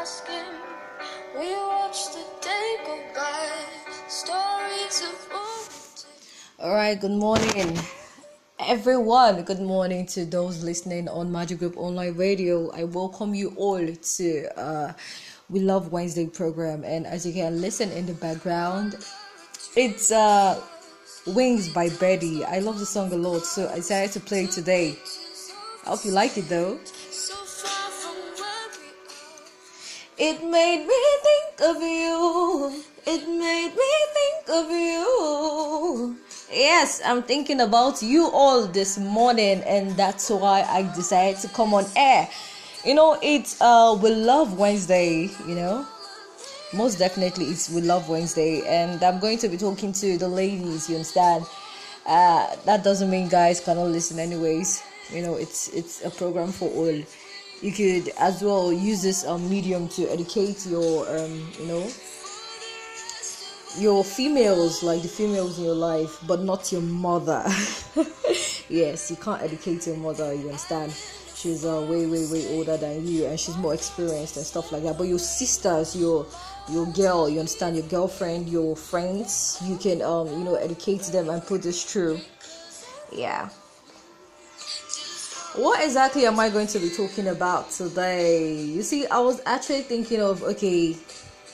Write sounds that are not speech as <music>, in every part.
asking. We watch the day go by. Stories of. All right, good morning, everyone. Good morning to those listening on Magic Group Online Radio. I welcome you all to uh, We Love Wednesday program, and as you can listen in the background, it's uh, Wings by Birdy. I love the song a lot, so I decided to play it today. I hope you like it though. It made me think of you. It made me think of you. Yes, I'm thinking about you all this morning, and that's why I decided to come on air. You know, it's uh, we love Wednesday. You know, most definitely it's we love Wednesday, and I'm going to be talking to the ladies. You understand? Uh, that doesn't mean guys cannot listen, anyways. You know, it's it's a program for all you could as well use this um, medium to educate your um, you know your females like the females in your life but not your mother. <laughs> Yes you can't educate your mother you understand? She's uh, way way way older than you and she's more experienced and stuff like that. But your sisters your your girl you understand? Your girlfriend your friends you can um you know educate them and put this through. Yeah what exactly am I going to be talking about today? You see, I was actually thinking of okay,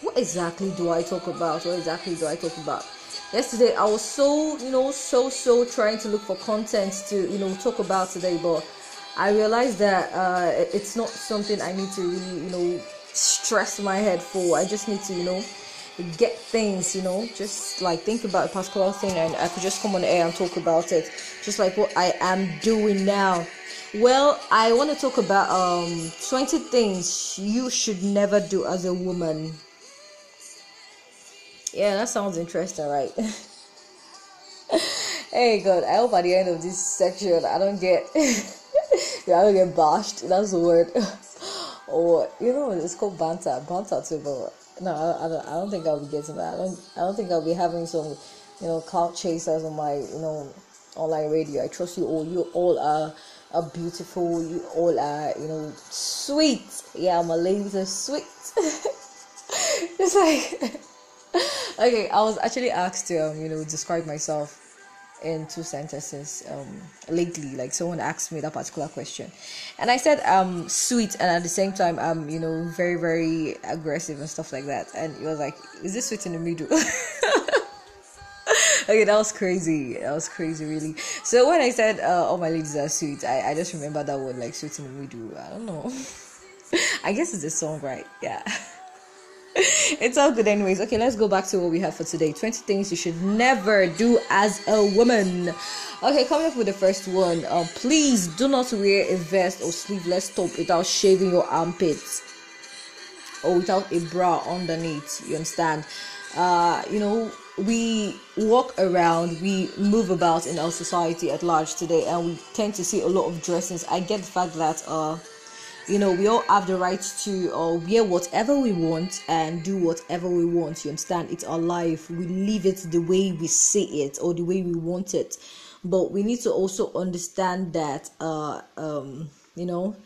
what exactly do I talk about? What exactly do I talk about? Yesterday, I was so you know so so trying to look for content to you know talk about today, but I realized that uh, it's not something I need to really you know stress my head for. I just need to you know get things, you know, just like think about a particular thing and I could just come on air and talk about it, just like what I am doing now. Well, I want to talk about um 20 things you should never do as a woman. Yeah, that sounds interesting, right? <laughs> hey God, I hope at the end of this section I don't get <laughs> yeah, I don't get bashed. That's the word. <laughs> or you know, it's called banter, banter too. But no, I, I, don't, I don't think I'll be getting that. I don't. I don't think I'll be having some, you know, clout chasers on my, you know, online radio. I trust you all. You all are, are beautiful. You all are, you know, sweet. Yeah, my ladies are sweet. <laughs> it's like <laughs> okay i was actually asked to um, you know describe myself in two sentences um lately like someone asked me that particular question. And i said um sweet and at the same time i'm you know very very aggressive and stuff like that. And it was like is this sweet in the middle? <laughs> Okay that was crazy. That was crazy really. So when i said uh, all my ladies are sweet i, I just remember that word like sweet in the middle. I don't know. <laughs> I guess it's a song right? Yeah <laughs> <laughs> it's all good anyways. Okay let's go back to what we have for today. 20 things you should never do as a woman. Okay coming up with the first one. Uh, please do not wear a vest or sleeveless top without shaving your armpits or without a bra underneath you understand? Uh you know we walk around we move about in our society at large today and we tend to see a lot of dressings i get the fact that uh you know we all have the right to uh, wear whatever we want and do whatever we want you understand? It's our life. We live it the way we see it or the way we want it. But we need to also understand that uh um you know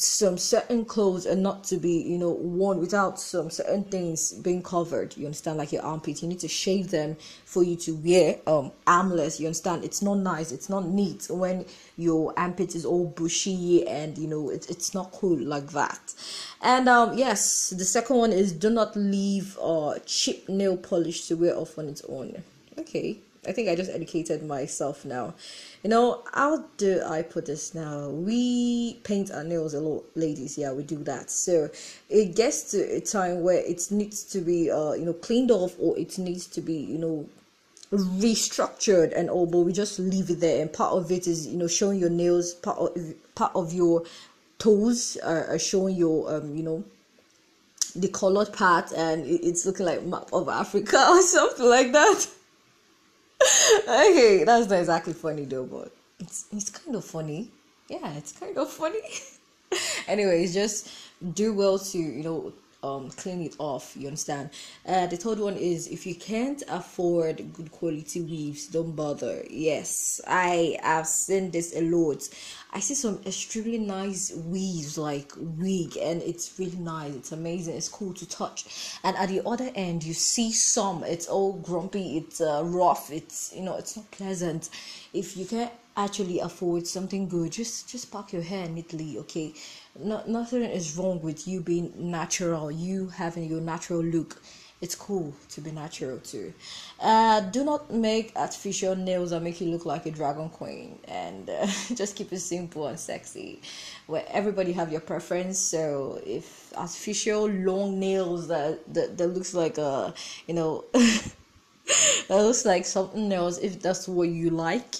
some certain clothes are not to be you know worn without some certain things being covered you understand like your armpits, you need to shave them for you to wear um armless you understand? It's not nice it's not neat when your armpit is all bushy and you know it, it's not cool like that. And um yes the second one is do not leave uh cheap nail polish to wear off on its own. Okay I think I just educated myself now. You know, how do I put this now? We paint our nails a lot, ladies. Yeah, we do that. So it gets to a time where it needs to be, uh, you know, cleaned off, or it needs to be, you know, restructured and all. But we just leave it there, and part of it is, you know, showing your nails. Part of part of your toes are, are showing your, um, you know, the colored part, and it's looking like map of Africa <laughs> or something like that okay, that's not exactly funny though, but it's it's kind of funny. Yeah, it's kind of funny. <laughs> Anyways, just do well to you know um clean it off you understand? Uh the third one is if you can't afford good quality weaves don't bother. Yes i have seen this a lot. I see some extremely nice weaves like wig and it's really nice. It's amazing. It's cool to touch. And at the other end you see some it's all grumpy it's uh, rough it's you know it's not pleasant. If you can't actually afford something good just just pack your hair neatly okay not, nothing is wrong with you being natural you having your natural look. It's cool to be natural too. Uh do not make artificial nails that make you look like a dragon queen. And uh, <laughs> just keep it simple and sexy. Where everybody have your preference so if artificial long nails that that, that looks like a you know <laughs> that looks like something else if that's what you like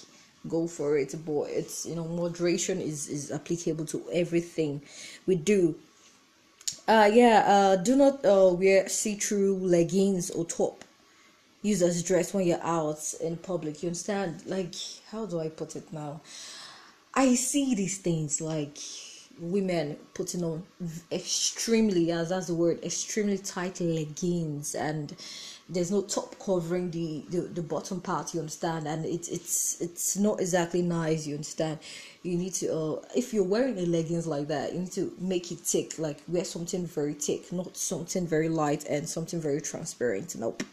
go for it but it's you know moderation is is applicable to everything we do. Uh yeah uh do not uh wear see-through leggings or top use as dress when you're out in public you understand? Like how do i put it now? I see these things like women putting on extremely as that's the word extremely tight leggings and there's no top covering the, the the bottom part you understand? And it's it's it's not exactly nice you understand? You need to uh if you're wearing a leggings like that you need to make it thick like wear something very thick not something very light and something very transparent nope.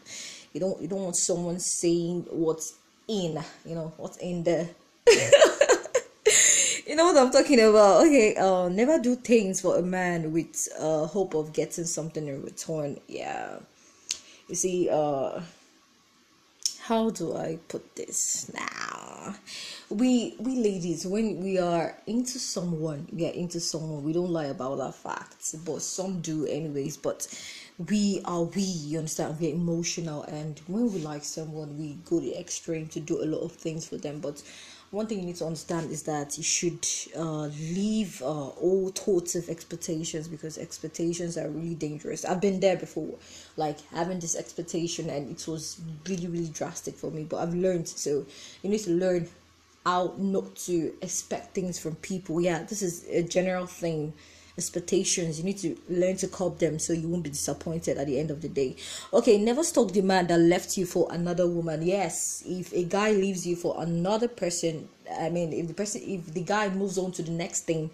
You don't you don't want someone saying what's in you know what's in there <laughs> you know what I'm talking about. Okay, uh, never do things for a man with uh hope of getting something in return. Yeah, you see, uh, how do I put this now? We we ladies, when we are into someone, we are into someone. We don't lie about our facts, but some do anyways. But we are we. You understand? We're emotional, and when we like someone, we go the extreme to do a lot of things for them. But one thing you need to understand is that you should uh, leave uh, all thoughts of expectations because expectations are really dangerous. I've been there before, like having this expectation, and it was really, really drastic for me. But I've learned, so you need to learn how not to expect things from people. Yeah, this is a general thing expectations. You need to learn to curb them so you won't be disappointed at the end of the day. Okay never stalk the man that left you for another woman. Yes if a guy leaves you for another person i mean if the person if the guy moves on to the next thing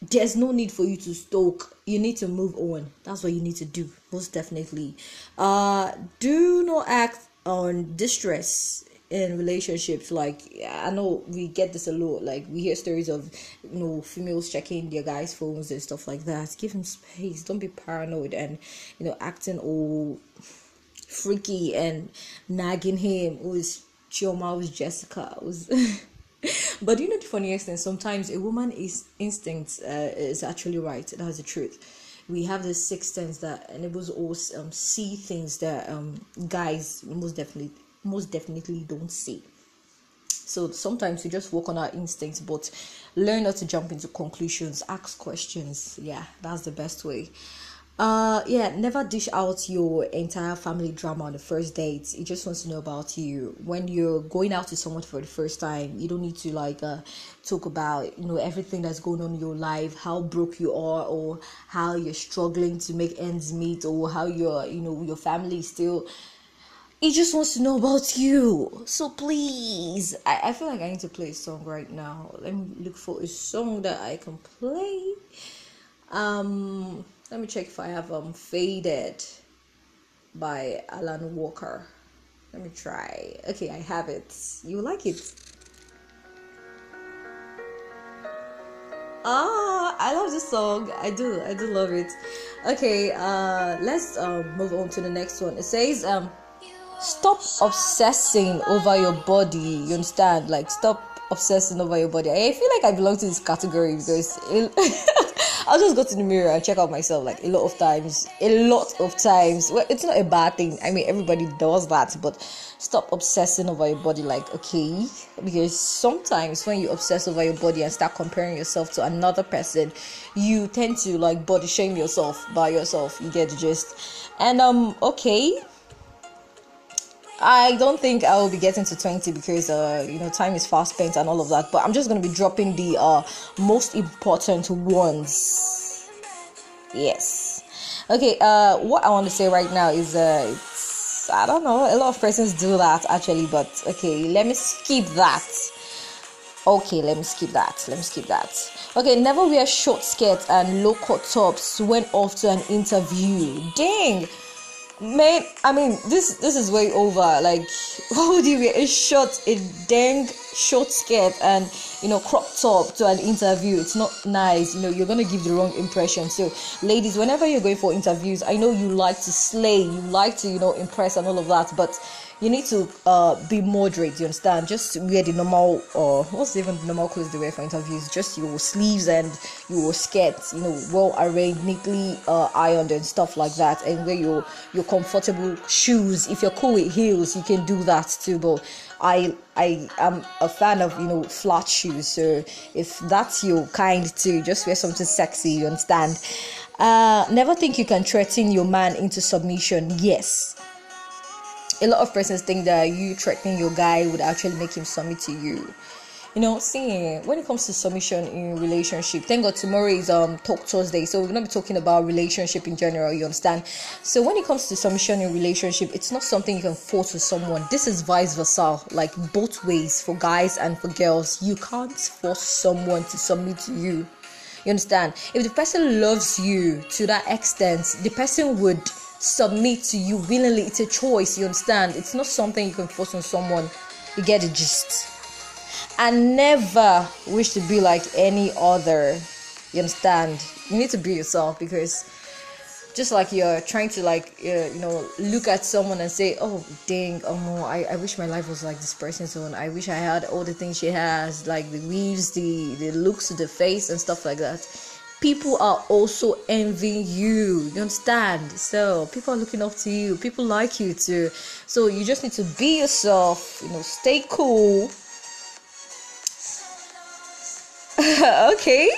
there's no need for you to stalk. You need to move on. That's what you need to do most definitely. Uh do not act on distress in relationships like i know we get this a lot. Like we hear stories of you know females checking their guys phones and stuff like that. Give him space. Don't be paranoid and you know acting all freaky and nagging him. Who's chioma who's jessica. <laughs> Who's <laughs> but you know the funniest thing? Sometimes a woman is instinct uh, is actually right. That's the truth. We have this sixth sense that enables us um see things that um guys most definitely most definitely don't say. So sometimes we just work on our instincts, but learn not to jump into conclusions, ask questions. Yeah, that's the best way. Uh, yeah, never dish out your entire family drama on the first date. He just wants to know about you. When you're going out to someone for the first time, you don't need to like uh, talk about you know everything that's going on in your life, how broke you are, or how you're struggling to make ends meet, or how your you know your family is still he just wants to know about you. So please, I, I feel like I need to play a song right now. Let me look for a song that I can play. Um, let me check if I have um Faded by Alan Walker. Let me try. Okay, I have it. You like it? Ah, I love this song. I do. I do love it. Okay, uh let's um move on to the next one. It says um stop obsessing over your body you understand? Like stop obsessing over your body. I feel like i belong to this category because it, <laughs> i'll just go to the mirror and check out myself like a lot of times a lot of times. Well it's not a bad thing. I mean everybody does that but stop obsessing over your body like okay? Because sometimes when you obsess over your body and start comparing yourself to another person you tend to like body shame yourself by yourself. You get the and um okay I don't think I will be getting to 20 because uh you know time is fast spent and all of that but I'm just going to be dropping the uh most important ones yes Okay, uh, what I want to say right now is uh, I don't know. A lot of persons do that actually, but okay, let me skip that. Okay, let me skip that. Let me skip that. Okay, never wear short skirts and low cut tops when off to an interview. Dang man i mean this this is way over like <laughs> why would you wear a short a dang short skirt and you know crop top to an interview? It's not nice you know you're gonna give the wrong impression. So ladies whenever you're going for interviews i know you like to slay you like to you know impress and all of that but you need to uh, be moderate. You understand? Just wear the normal, or uh, what's even the normal clothes they wear for interviews? Just your sleeves and your skirts, you know, well arranged, neatly uh, ironed and stuff like that, and wear your your comfortable shoes. If you're cool with heels, you can do that too. But I I am a fan of you know flat shoes. So if that's your kind too, just wear something sexy. You understand? Uh, never think you can threaten your man into submission. Yes a lot of persons think that you threatening your guy would actually make him submit to you. You know see when it comes to submission in relationship thank god tomorrow is um talk thursday so we're gonna be talking about relationship in general you understand? So when it comes to submission in relationship it's not something you can force with someone. This is vice versa like both ways for guys and for girls. You can't force someone to submit to you. You understand? If the person loves you to that extent the person would submit to you willingly. It's a choice, you understand? It's not something you can force on someone. You get the gist. I never wish to be like any other. You understand? You need to be yourself because just like you're trying to like uh, you know look at someone and say oh dang oh no I, I wish my life was like this person's own i wish i had all the things she has like the weaves the the looks the face and stuff like that people are also envying you. You understand? So people are looking up to you. People like you too. So you just need to be yourself you know stay cool. <laughs> Okay.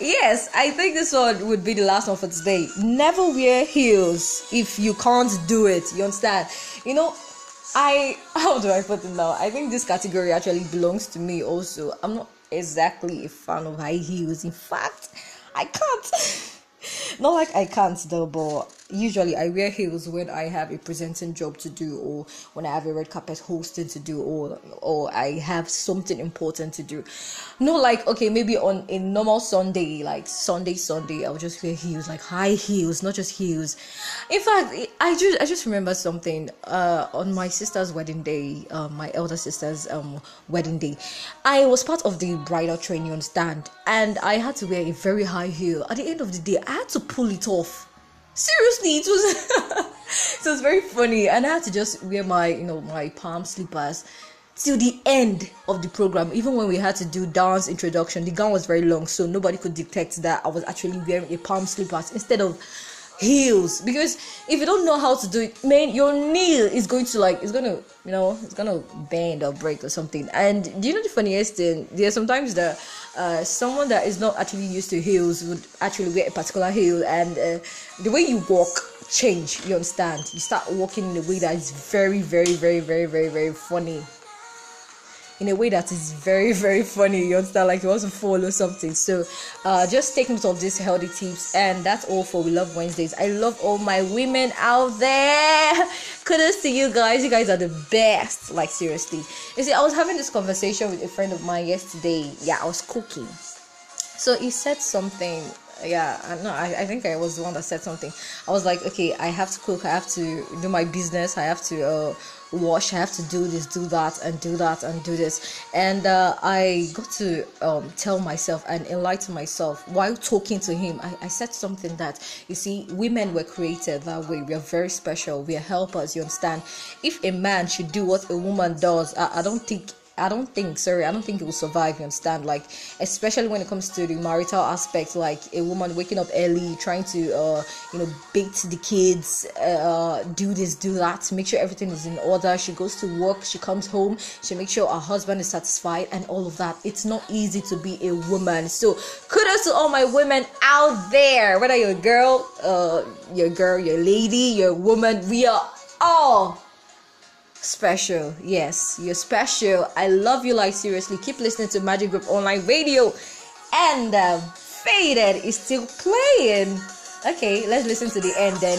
Yes i think this one would be the last one for today. Never wear heels if you can't do it. You understand? You know i <laughs> how do i put it now? I think this category actually belongs to me also. I'm not exactly a fan of high heels. In fact I can't. <laughs> Not like I can't though, but usually I wear heels when I have a presenting job to do or when I have a red carpet hosting to do or or I have something important to do. Not like okay, maybe on a normal Sunday, like Sunday Sunday, I'll just wear heels, like high heels, not just heels. In fact, I just I just remember something uh on my sister's wedding day, uh, my elder sister's um wedding day. I was part of the bridal training on stand and I had to wear a very high heel. At the end of the day, I had to pull it off seriously it was <laughs> so it's very funny and i had to just wear my you know my palm slippers till the end of the program. Even when we had to do dance introduction the gown was very long so nobody could detect that i was actually wearing a palm slippers instead of heels. Because if you don't know how to do it man your knee is going to like it's gonna you know it's gonna bend or break or something. And do you know the funniest thing? There are sometimes that uh, someone that is not actually used to heels would actually wear a particular heel and uh, the way you walk change you understand? You start walking in a way that is very very very very very very funny in a way that is very very funny. You understand? Like you want to follow something. So uh just take note of these healthy tips. And that's all for we love wednesdays. I love all my women out there. <laughs> Kudos to you guys. You guys are the best. Like seriously. You see i was having this conversation with a friend of mine yesterday. Yeah i was cooking. So he said something. Yeah no I, I think i was the one that said something. I was like okay i have to cook. I have to do my business. I have to uh wash i have to do this do that and do that and do this. And uh, i got to um, tell myself and enlighten myself while talking to him. I, I said something that you see women were created that way. We are very special. We are helpers you understand? If a man should do what a woman does i, I don't think I don't think, sorry, I don't think it will survive. You understand? Like, especially when it comes to the marital aspect, like a woman waking up early, trying to, uh, you know, beat the kids, uh, do this, do that, make sure everything is in order. She goes to work, she comes home, she makes sure her husband is satisfied, and all of that. It's not easy to be a woman. So, kudos to all my women out there, whether you're a girl, uh, you're a girl, you're a lady, you're a woman. We are all special. Yes, you're special. I love you like seriously. Keep listening to Magic Group Online Radio. And uh, Faded is still playing. Okay, let's listen to the end then.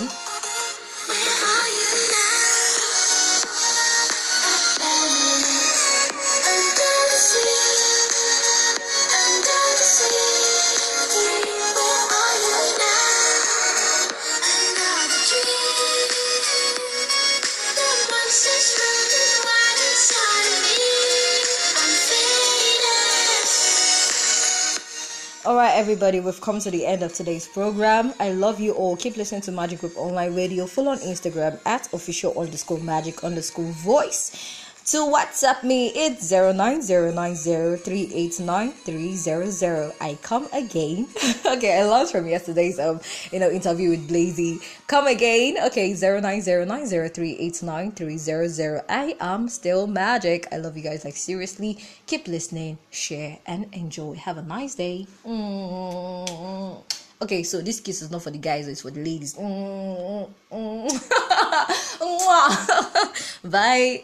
Everybody, we've come to the end of today's program. I love you all. Keep listening to Magic Group Online Radio. Follow on Instagram at official underscore magic underscore voice. To WhatsApp me, it's 09090389300. I come again. <laughs> okay, I lost from yesterday's um, you know, interview with Blazy. Come again. Okay, 09090389300. I am still magic. I love you guys like seriously. Keep listening, share, and enjoy. Have a nice day. Mm. Okay, so this kiss is not for the guys, it's for the ladies. Mm, mm. <laughs> Mwah. <laughs> Bye.